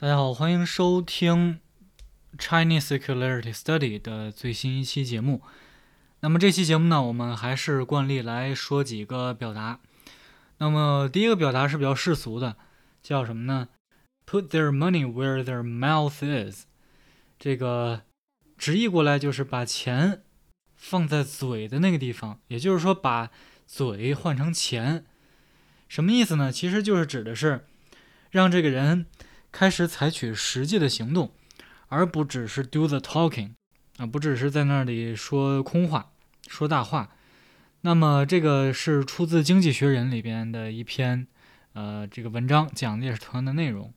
大家好，欢迎收听 Chinese Secularity Study 的最新一期节目。那么这期节目呢，我们还是惯例来说几个表达。那么第一个表达是比较世俗的，叫什么呢？Put their money where their mouth is。这个直译过来就是把钱放在嘴的那个地方，也就是说把嘴换成钱。什么意思呢？其实就是指的是让这个人。开始采取实际的行动，而不只是 do the talking 啊，不只是在那里说空话、说大话。那么这个是出自《经济学人》里边的一篇呃这个文章，讲的也是同样的内容。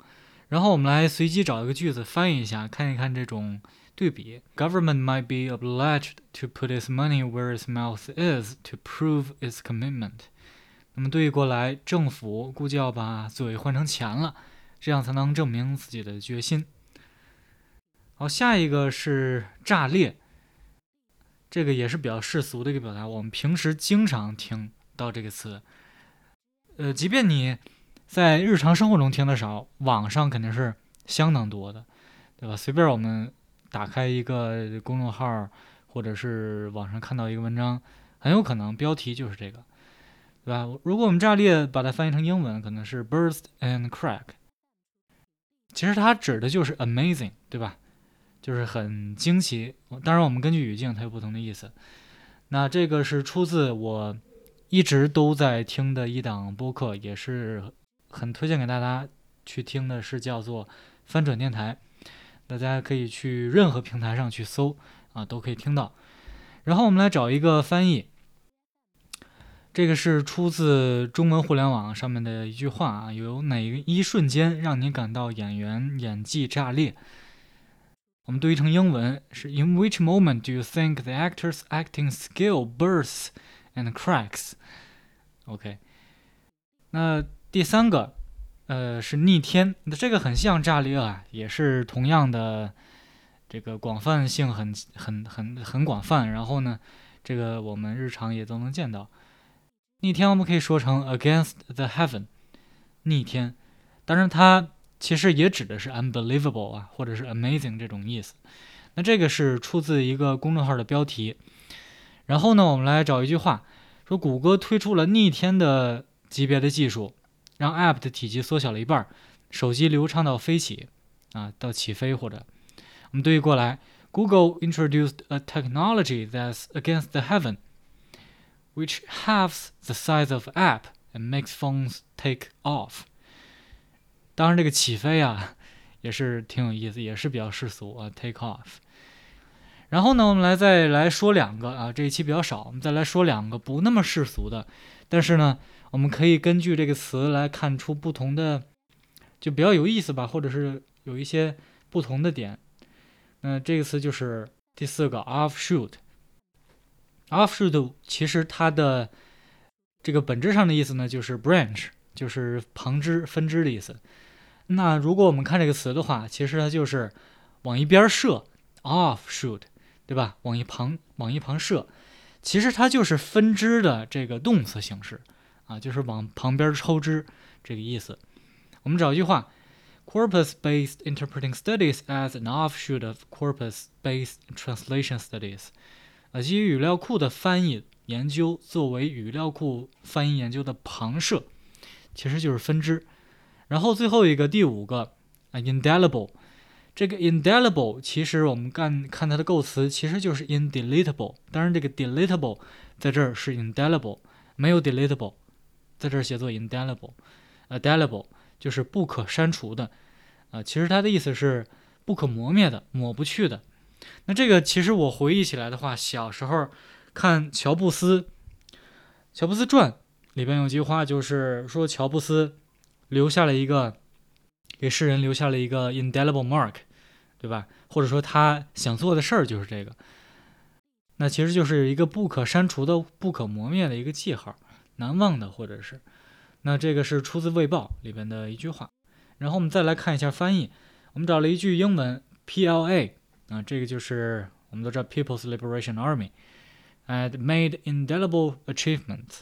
然后我们来随机找一个句子翻译一下，看一看这种对比。Government might be obliged to put its money where its mouth is to prove its commitment。那么对过来，政府估计要把嘴换成钱了。这样才能证明自己的决心。好，下一个是炸裂，这个也是比较世俗的一个表达，我们平时经常听到这个词。呃，即便你在日常生活中听的少，网上肯定是相当多的，对吧？随便我们打开一个公众号，或者是网上看到一个文章，很有可能标题就是这个，对吧？如果我们炸裂把它翻译成英文，可能是 burst and crack。其实它指的就是 amazing，对吧？就是很惊奇。当然，我们根据语境它有不同的意思。那这个是出自我一直都在听的一档播客，也是很推荐给大家去听的，是叫做翻转电台。大家可以去任何平台上去搜啊，都可以听到。然后我们来找一个翻译。这个是出自中文互联网上面的一句话啊，有哪一瞬间让你感到演员演技炸裂？我们读译成英文是 In which moment do you think the actor's acting skill bursts and cracks？OK，那第三个，呃，是逆天，那这个很像炸裂啊，也是同样的，这个广泛性很很很很广泛。然后呢，这个我们日常也都能见到。逆天我们可以说成 against the heaven，逆天，当然它其实也指的是 unbelievable 啊，或者是 amazing 这种意思。那这个是出自一个公众号的标题。然后呢，我们来找一句话，说谷歌推出了逆天的级别的技术，让 app 的体积缩小了一半，手机流畅到飞起啊，到起飞或者我们对应过来，Google introduced a technology that's against the heaven。Which halves the size of app and makes phones take off。当然，这个起飞啊，也是挺有意思，也是比较世俗啊，take off。然后呢，我们来再来说两个啊，这一期比较少，我们再来说两个不那么世俗的，但是呢，我们可以根据这个词来看出不同的，就比较有意思吧，或者是有一些不同的点。那这个词就是第四个 offshoot。Offshoot 其实它的这个本质上的意思呢，就是 branch，就是旁支、分支的意思。那如果我们看这个词的话，其实它就是往一边射，offshoot，对吧？往一旁、往一旁射，其实它就是分支的这个动词形式啊，就是往旁边抽支这个意思。我们找一句话：Corpus-based interpreting studies as an offshoot of corpus-based translation studies。啊，基于语料库的翻译研究作为语料库翻译研究的旁射，其实就是分支。然后最后一个第五个啊，indelible，这个 indelible 其实我们看看它的构词，其实就是 indeletable。当然，这个 deletable 在这儿是 indelible，没有 deletable，在这儿写作 indelible。adelible 就是不可删除的。啊，其实它的意思是不可磨灭的，抹不去的。那这个其实我回忆起来的话，小时候看乔布斯《乔布斯传》里边有句话，就是说乔布斯留下了一个给世人留下了一个 indelible mark，对吧？或者说他想做的事儿就是这个，那其实就是一个不可删除的、不可磨灭的一个记号，难忘的，或者是那这个是出自《卫报》里边的一句话。然后我们再来看一下翻译，我们找了一句英文 PLA。啊，这个就是我们都知道 People's Liberation Army had made indelible achievements。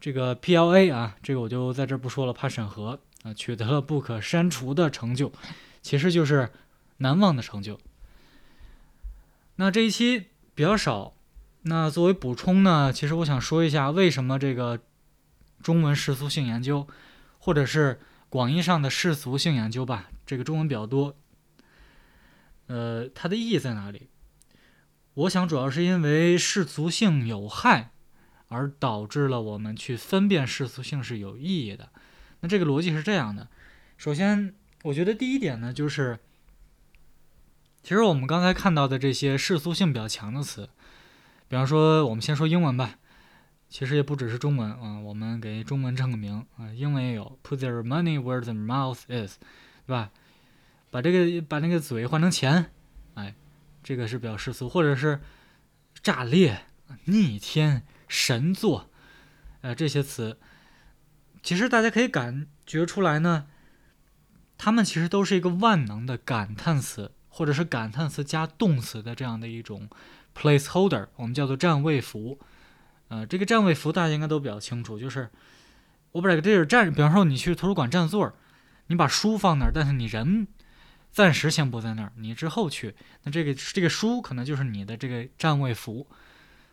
这个 PLA 啊，这个我就在这不说了，怕审核。啊，取得了不可删除的成就，其实就是难忘的成就。那这一期比较少，那作为补充呢，其实我想说一下为什么这个中文世俗性研究，或者是广义上的世俗性研究吧，这个中文比较多，呃，它的意义在哪里？我想主要是因为世俗性有害，而导致了我们去分辨世俗性是有意义的。那这个逻辑是这样的：首先，我觉得第一点呢，就是其实我们刚才看到的这些世俗性比较强的词，比方说，我们先说英文吧。其实也不只是中文啊，我们给中文正个名啊，英文也有，put their money where their mouth is，对吧？把这个把那个嘴换成钱，哎。这个是比较世俗，或者是炸裂、逆天、神作，呃，这些词，其实大家可以感觉出来呢，它们其实都是一个万能的感叹词，或者是感叹词加动词的这样的一种 placeholder，我们叫做占位符。呃，这个占位符大家应该都比较清楚，就是我把这个地儿占，比方说你去图书馆占座，你把书放那儿，但是你人。暂时先不在那儿，你之后去，那这个这个书可能就是你的这个占位符，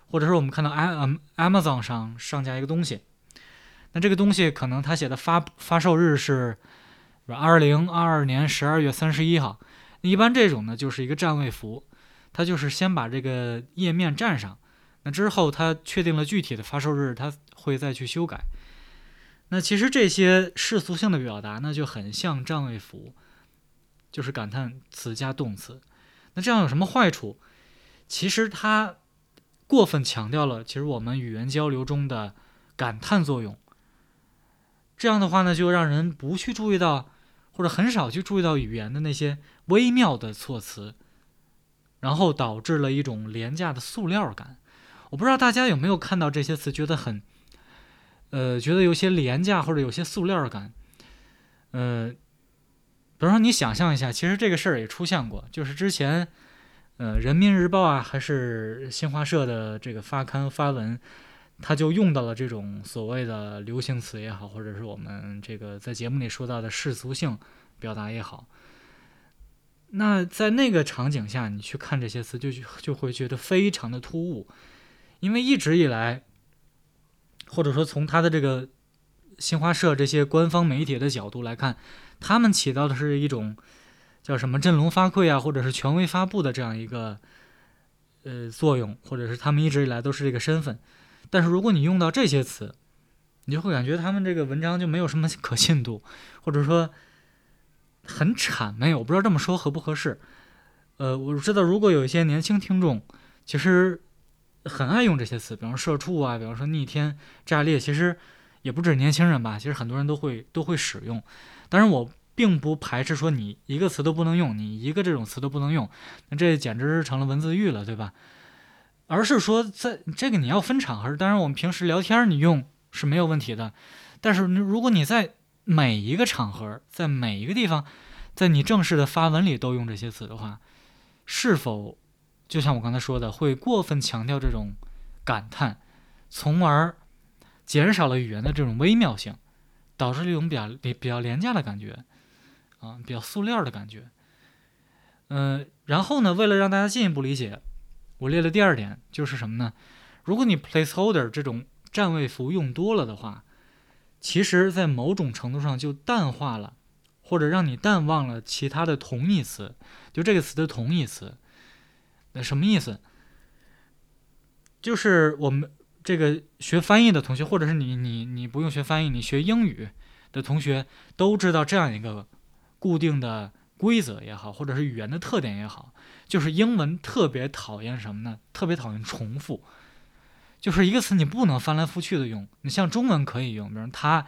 或者说我们看到 Am Amazon 上上架一个东西，那这个东西可能它写的发发售日是二零二二年十二月三十一号，一般这种呢就是一个占位符，它就是先把这个页面占上，那之后它确定了具体的发售日，它会再去修改。那其实这些世俗性的表达呢，就很像占位符。就是感叹词加动词，那这样有什么坏处？其实它过分强调了，其实我们语言交流中的感叹作用。这样的话呢，就让人不去注意到，或者很少去注意到语言的那些微妙的措辞，然后导致了一种廉价的塑料感。我不知道大家有没有看到这些词，觉得很，呃，觉得有些廉价或者有些塑料感，呃。比如说，你想象一下，其实这个事儿也出现过，就是之前，呃，《人民日报》啊，还是新华社的这个发刊发文，他就用到了这种所谓的流行词也好，或者是我们这个在节目里说到的世俗性表达也好。那在那个场景下，你去看这些词，就就会觉得非常的突兀，因为一直以来，或者说从他的这个新华社这些官方媒体的角度来看。他们起到的是一种叫什么振聋发聩啊，或者是权威发布的这样一个呃作用，或者是他们一直以来都是这个身份。但是如果你用到这些词，你就会感觉他们这个文章就没有什么可信度，或者说很谄媚。我不知道这么说合不合适。呃，我知道如果有一些年轻听众其实很爱用这些词，比方说社畜啊，比方说逆天、炸裂，其实也不止年轻人吧，其实很多人都会都会使用。当然，我并不排斥说你一个词都不能用，你一个这种词都不能用，那这简直是成了文字狱了，对吧？而是说，在这个你要分场合。当然，我们平时聊天你用是没有问题的，但是如果你在每一个场合，在每一个地方，在你正式的发文里都用这些词的话，是否就像我刚才说的，会过分强调这种感叹，从而减少了语言的这种微妙性？导致了一种比较比比较廉价的感觉，啊，比较塑料的感觉。嗯，然后呢，为了让大家进一步理解，我列了第二点，就是什么呢？如果你 placeholder 这种占位符用多了的话，其实在某种程度上就淡化了，或者让你淡忘了其他的同义词，就这个词的同义词。那什么意思？就是我们。这个学翻译的同学，或者是你你你不用学翻译，你学英语的同学都知道这样一个固定的规则也好，或者是语言的特点也好，就是英文特别讨厌什么呢？特别讨厌重复，就是一个词你不能翻来覆去的用。你像中文可以用，比如他，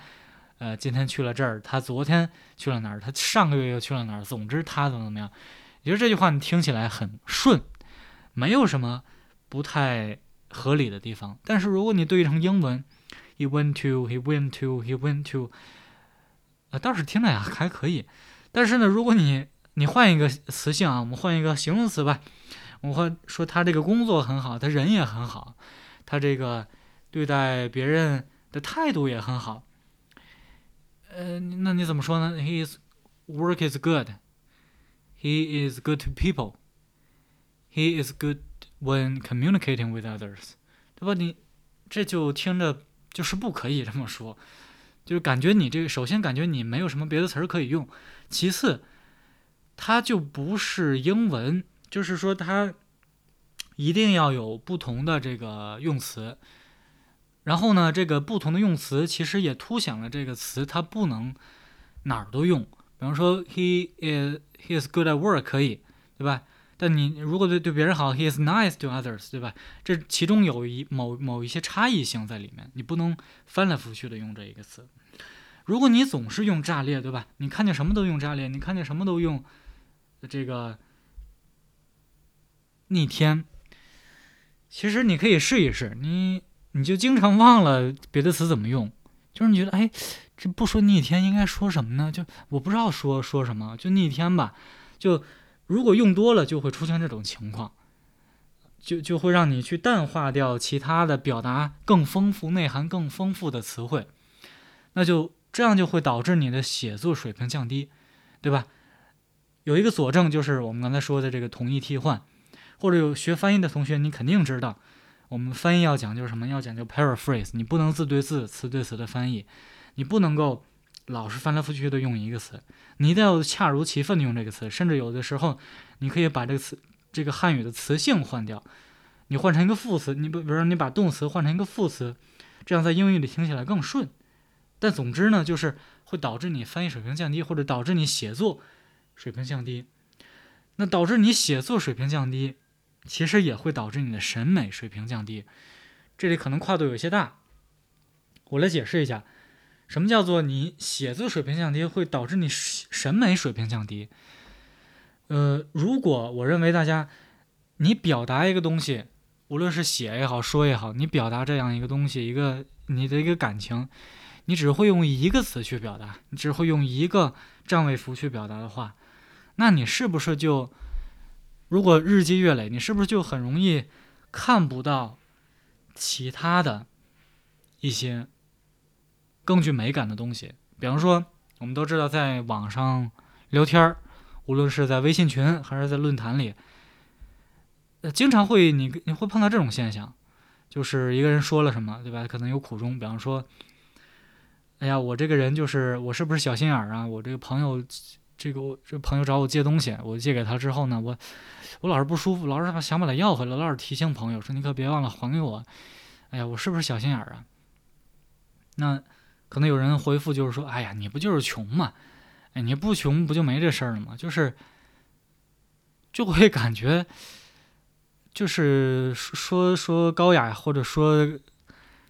呃，今天去了这儿，他昨天去了哪儿，他上个月又去了哪儿，总之他怎么怎么样。也就这句话你听起来很顺，没有什么不太。合理的地方，但是如果你对成英文，he went to，he went to，he went to，呃，倒是听着呀还可以。但是呢，如果你你换一个词性啊，我们换一个形容词吧，我会说他这个工作很好，他人也很好，他这个对待别人的态度也很好。呃，那你怎么说呢？His work is good. He is good to people. He is good when communicating with others，对吧？你这就听着就是不可以这么说，就是感觉你这个首先感觉你没有什么别的词儿可以用，其次，它就不是英文，就是说它一定要有不同的这个用词。然后呢，这个不同的用词其实也凸显了这个词它不能哪儿都用。比方说，he is he is good at work 可以，对吧？但你如果对对别人好，he is nice to others，对吧？这其中有一某某一些差异性在里面，你不能翻来覆去的用这一个词。如果你总是用炸裂，对吧？你看见什么都用炸裂，你看见什么都用这个逆天。其实你可以试一试，你。你就经常忘了别的词怎么用，就是你觉得，哎，这不说逆天应该说什么呢？就我不知道说说什么，就逆天吧。就如果用多了，就会出现这种情况，就就会让你去淡化掉其他的表达更丰富、内涵更丰富的词汇，那就这样就会导致你的写作水平降低，对吧？有一个佐证就是我们刚才说的这个同义替换，或者有学翻译的同学，你肯定知道。我们翻译要讲究什么？要讲究 paraphrase，你不能字对字、词对词的翻译，你不能够老是翻来覆去的用一个词，你一定要恰如其分的用这个词。甚至有的时候，你可以把这个词、这个汉语的词性换掉，你换成一个副词，你比比如说你把动词换成一个副词，这样在英语里听起来更顺。但总之呢，就是会导致你翻译水平降低，或者导致你写作水平降低。那导致你写作水平降低。其实也会导致你的审美水平降低，这里可能跨度有些大。我来解释一下，什么叫做你写作水平降低会导致你审美水平降低？呃，如果我认为大家你表达一个东西，无论是写也好，说也好，你表达这样一个东西，一个你的一个感情，你只会用一个词去表达，你只会用一个占位符去表达的话，那你是不是就？如果日积月累，你是不是就很容易看不到其他的一些更具美感的东西？比方说，我们都知道，在网上聊天儿，无论是在微信群还是在论坛里，呃，经常会你你会碰到这种现象，就是一个人说了什么，对吧？可能有苦衷。比方说，哎呀，我这个人就是我是不是小心眼儿啊？我这个朋友。这个我这朋友找我借东西，我借给他之后呢，我我老是不舒服，老是想把它要回来，老是提醒朋友说你可别忘了还给我。哎呀，我是不是小心眼儿啊？那可能有人回复就是说，哎呀，你不就是穷嘛？哎，你不穷不就没这事儿了吗？就是就会感觉就是说说高雅或者说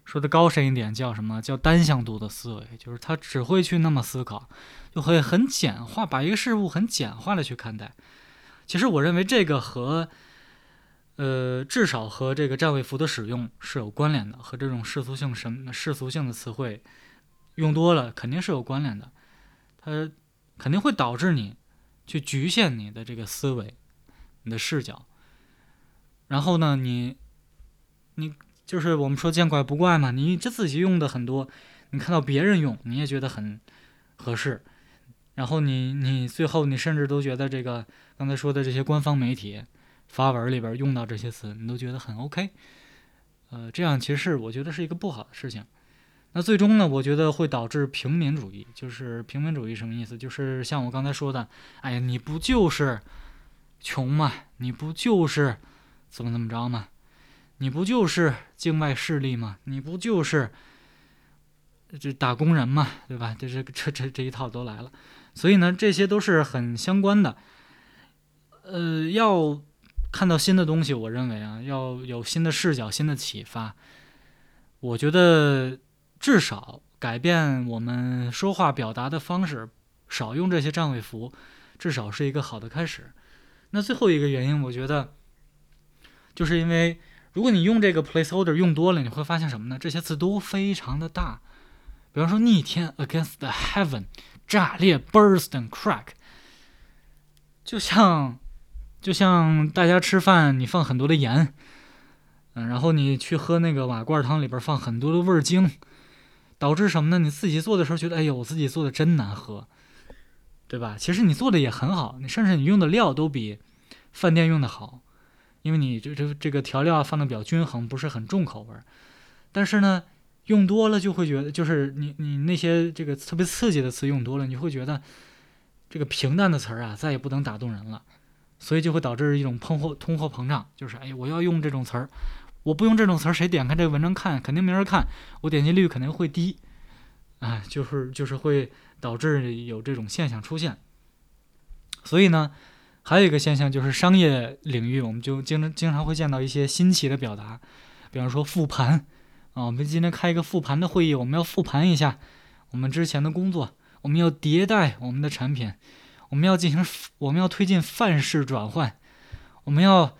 说的高深一点叫什么叫单向度的思维，就是他只会去那么思考。就会很简化，把一个事物很简化的去看待。其实我认为这个和，呃，至少和这个占位符的使用是有关联的，和这种世俗性什世俗性的词汇用多了肯定是有关联的。它肯定会导致你去局限你的这个思维、你的视角。然后呢，你你就是我们说见怪不怪嘛，你这自己用的很多，你看到别人用，你也觉得很合适。然后你你最后你甚至都觉得这个刚才说的这些官方媒体发文里边用到这些词，你都觉得很 OK，呃，这样其实我觉得是一个不好的事情。那最终呢，我觉得会导致平民主义。就是平民主义什么意思？就是像我刚才说的，哎呀，你不就是穷吗？你不就是怎么怎么着吗？你不就是境外势力吗？你不就是这打工人嘛，对吧？这这这这这一套都来了。所以呢，这些都是很相关的。呃，要看到新的东西，我认为啊，要有新的视角、新的启发。我觉得至少改变我们说话表达的方式，少用这些占位符，至少是一个好的开始。那最后一个原因，我觉得就是因为如果你用这个 placeholder 用多了，你会发现什么呢？这些词都非常的大。比方说逆天 against the heaven。炸裂，burst and crack，就像，就像大家吃饭，你放很多的盐，嗯，然后你去喝那个瓦罐汤里边放很多的味精，导致什么呢？你自己做的时候觉得，哎呦，我自己做的真难喝，对吧？其实你做的也很好，你甚至你用的料都比饭店用的好，因为你这这这个调料放的比较均衡，不是很重口味。但是呢，用多了就会觉得，就是你你那些这个特别刺激的词用多了，你会觉得这个平淡的词儿啊，再也不能打动人了，所以就会导致一种通货通货膨胀，就是哎，我要用这种词儿。我不用这种词儿，谁点开这个文章看，肯定没人看，我点击率肯定会低，啊，就是就是会导致有这种现象出现。所以呢，还有一个现象就是商业领域，我们就经经常会见到一些新奇的表达，比方说复盘啊，我们今天开一个复盘的会议，我们要复盘一下我们之前的工作，我们要迭代我们的产品，我们要进行我们要推进范式转换，我们要。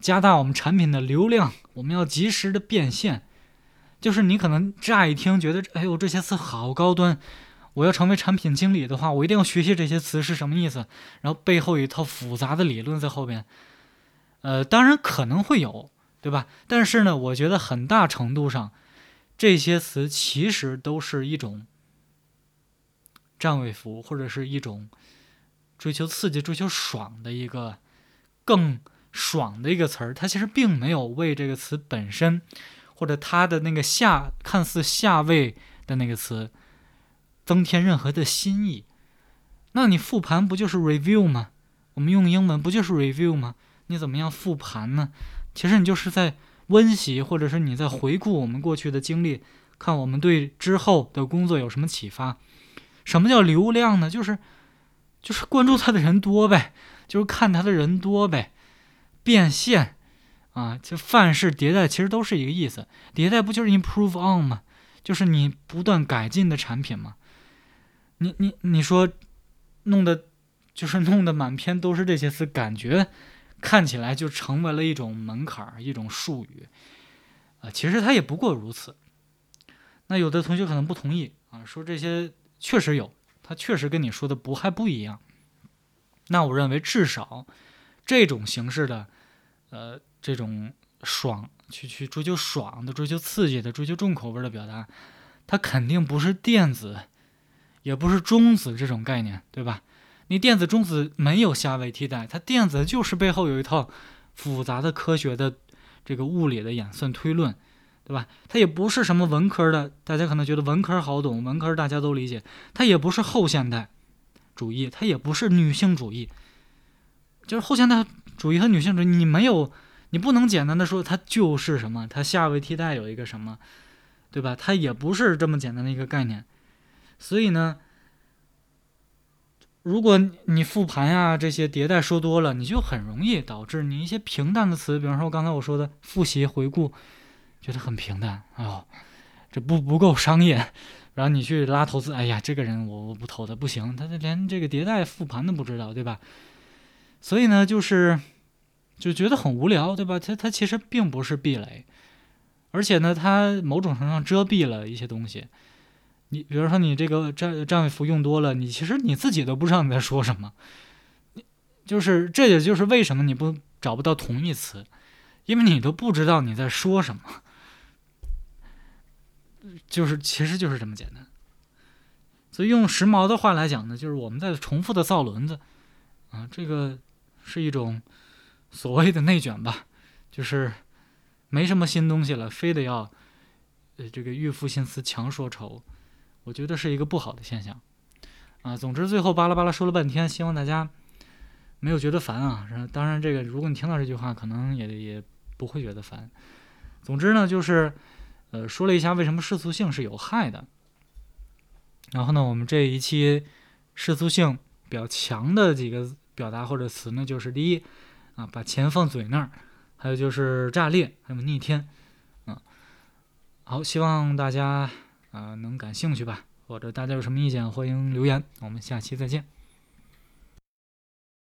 加大我们产品的流量，我们要及时的变现。就是你可能乍一听觉得，哎呦，这些词好高端，我要成为产品经理的话，我一定要学习这些词是什么意思。然后背后有一套复杂的理论在后边。呃，当然可能会有，对吧？但是呢，我觉得很大程度上，这些词其实都是一种站位服，或者是一种追求刺激、追求爽的一个更。爽的一个词儿，它其实并没有为这个词本身，或者它的那个下看似下位的那个词，增添任何的新意。那你复盘不就是 review 吗？我们用英文不就是 review 吗？你怎么样复盘呢？其实你就是在温习，或者是你在回顾我们过去的经历，看我们对之后的工作有什么启发。什么叫流量呢？就是就是关注他的人多呗，就是看他的人多呗。变现，啊，就范式迭代其实都是一个意思。迭代不就是 improve on 吗？就是你不断改进的产品吗？你你你说，弄的，就是弄得满篇都是这些词，感觉看起来就成为了一种门槛儿，一种术语，啊，其实它也不过如此。那有的同学可能不同意啊，说这些确实有，他确实跟你说的不还不一样。那我认为至少。这种形式的，呃，这种爽，去去追求爽的、追求刺激的、追求重口味的表达，它肯定不是电子，也不是中子这种概念，对吧？你电子、中子没有下位替代，它电子就是背后有一套复杂的科学的这个物理的演算推论，对吧？它也不是什么文科的，大家可能觉得文科好懂，文科大家都理解，它也不是后现代主义，它也不是女性主义。就是后现代主义和女性主义，你没有，你不能简单的说它就是什么，它下位替代有一个什么，对吧？它也不是这么简单的一个概念。所以呢，如果你复盘呀这些迭代说多了，你就很容易导致你一些平淡的词，比方说刚才我说的复习回顾，觉得很平淡啊，这不不够商业。然后你去拉投资，哎呀，这个人我我不投的不行，他连这个迭代复盘都不知道，对吧？所以呢，就是就觉得很无聊，对吧？它它其实并不是壁垒，而且呢，它某种程度上遮蔽了一些东西。你比如说，你这个战战位符用多了，你其实你自己都不知道你在说什么。就是这也就是为什么你不找不到同义词，因为你都不知道你在说什么。就是其实就是这么简单。所以用时髦的话来讲呢，就是我们在重复的造轮子啊，这个。是一种所谓的内卷吧，就是没什么新东西了，非得要呃这个欲赋新词强说愁，我觉得是一个不好的现象啊。总之，最后巴拉巴拉说了半天，希望大家没有觉得烦啊。然当然，这个如果你听到这句话，可能也也不会觉得烦。总之呢，就是呃说了一下为什么世俗性是有害的。然后呢，我们这一期世俗性比较强的几个。表达或者词呢，就是第一，啊，把钱放嘴那儿，还有就是炸裂，还有逆天，啊，好，希望大家啊能感兴趣吧，或者大家有什么意见，欢迎留言，我们下期再见。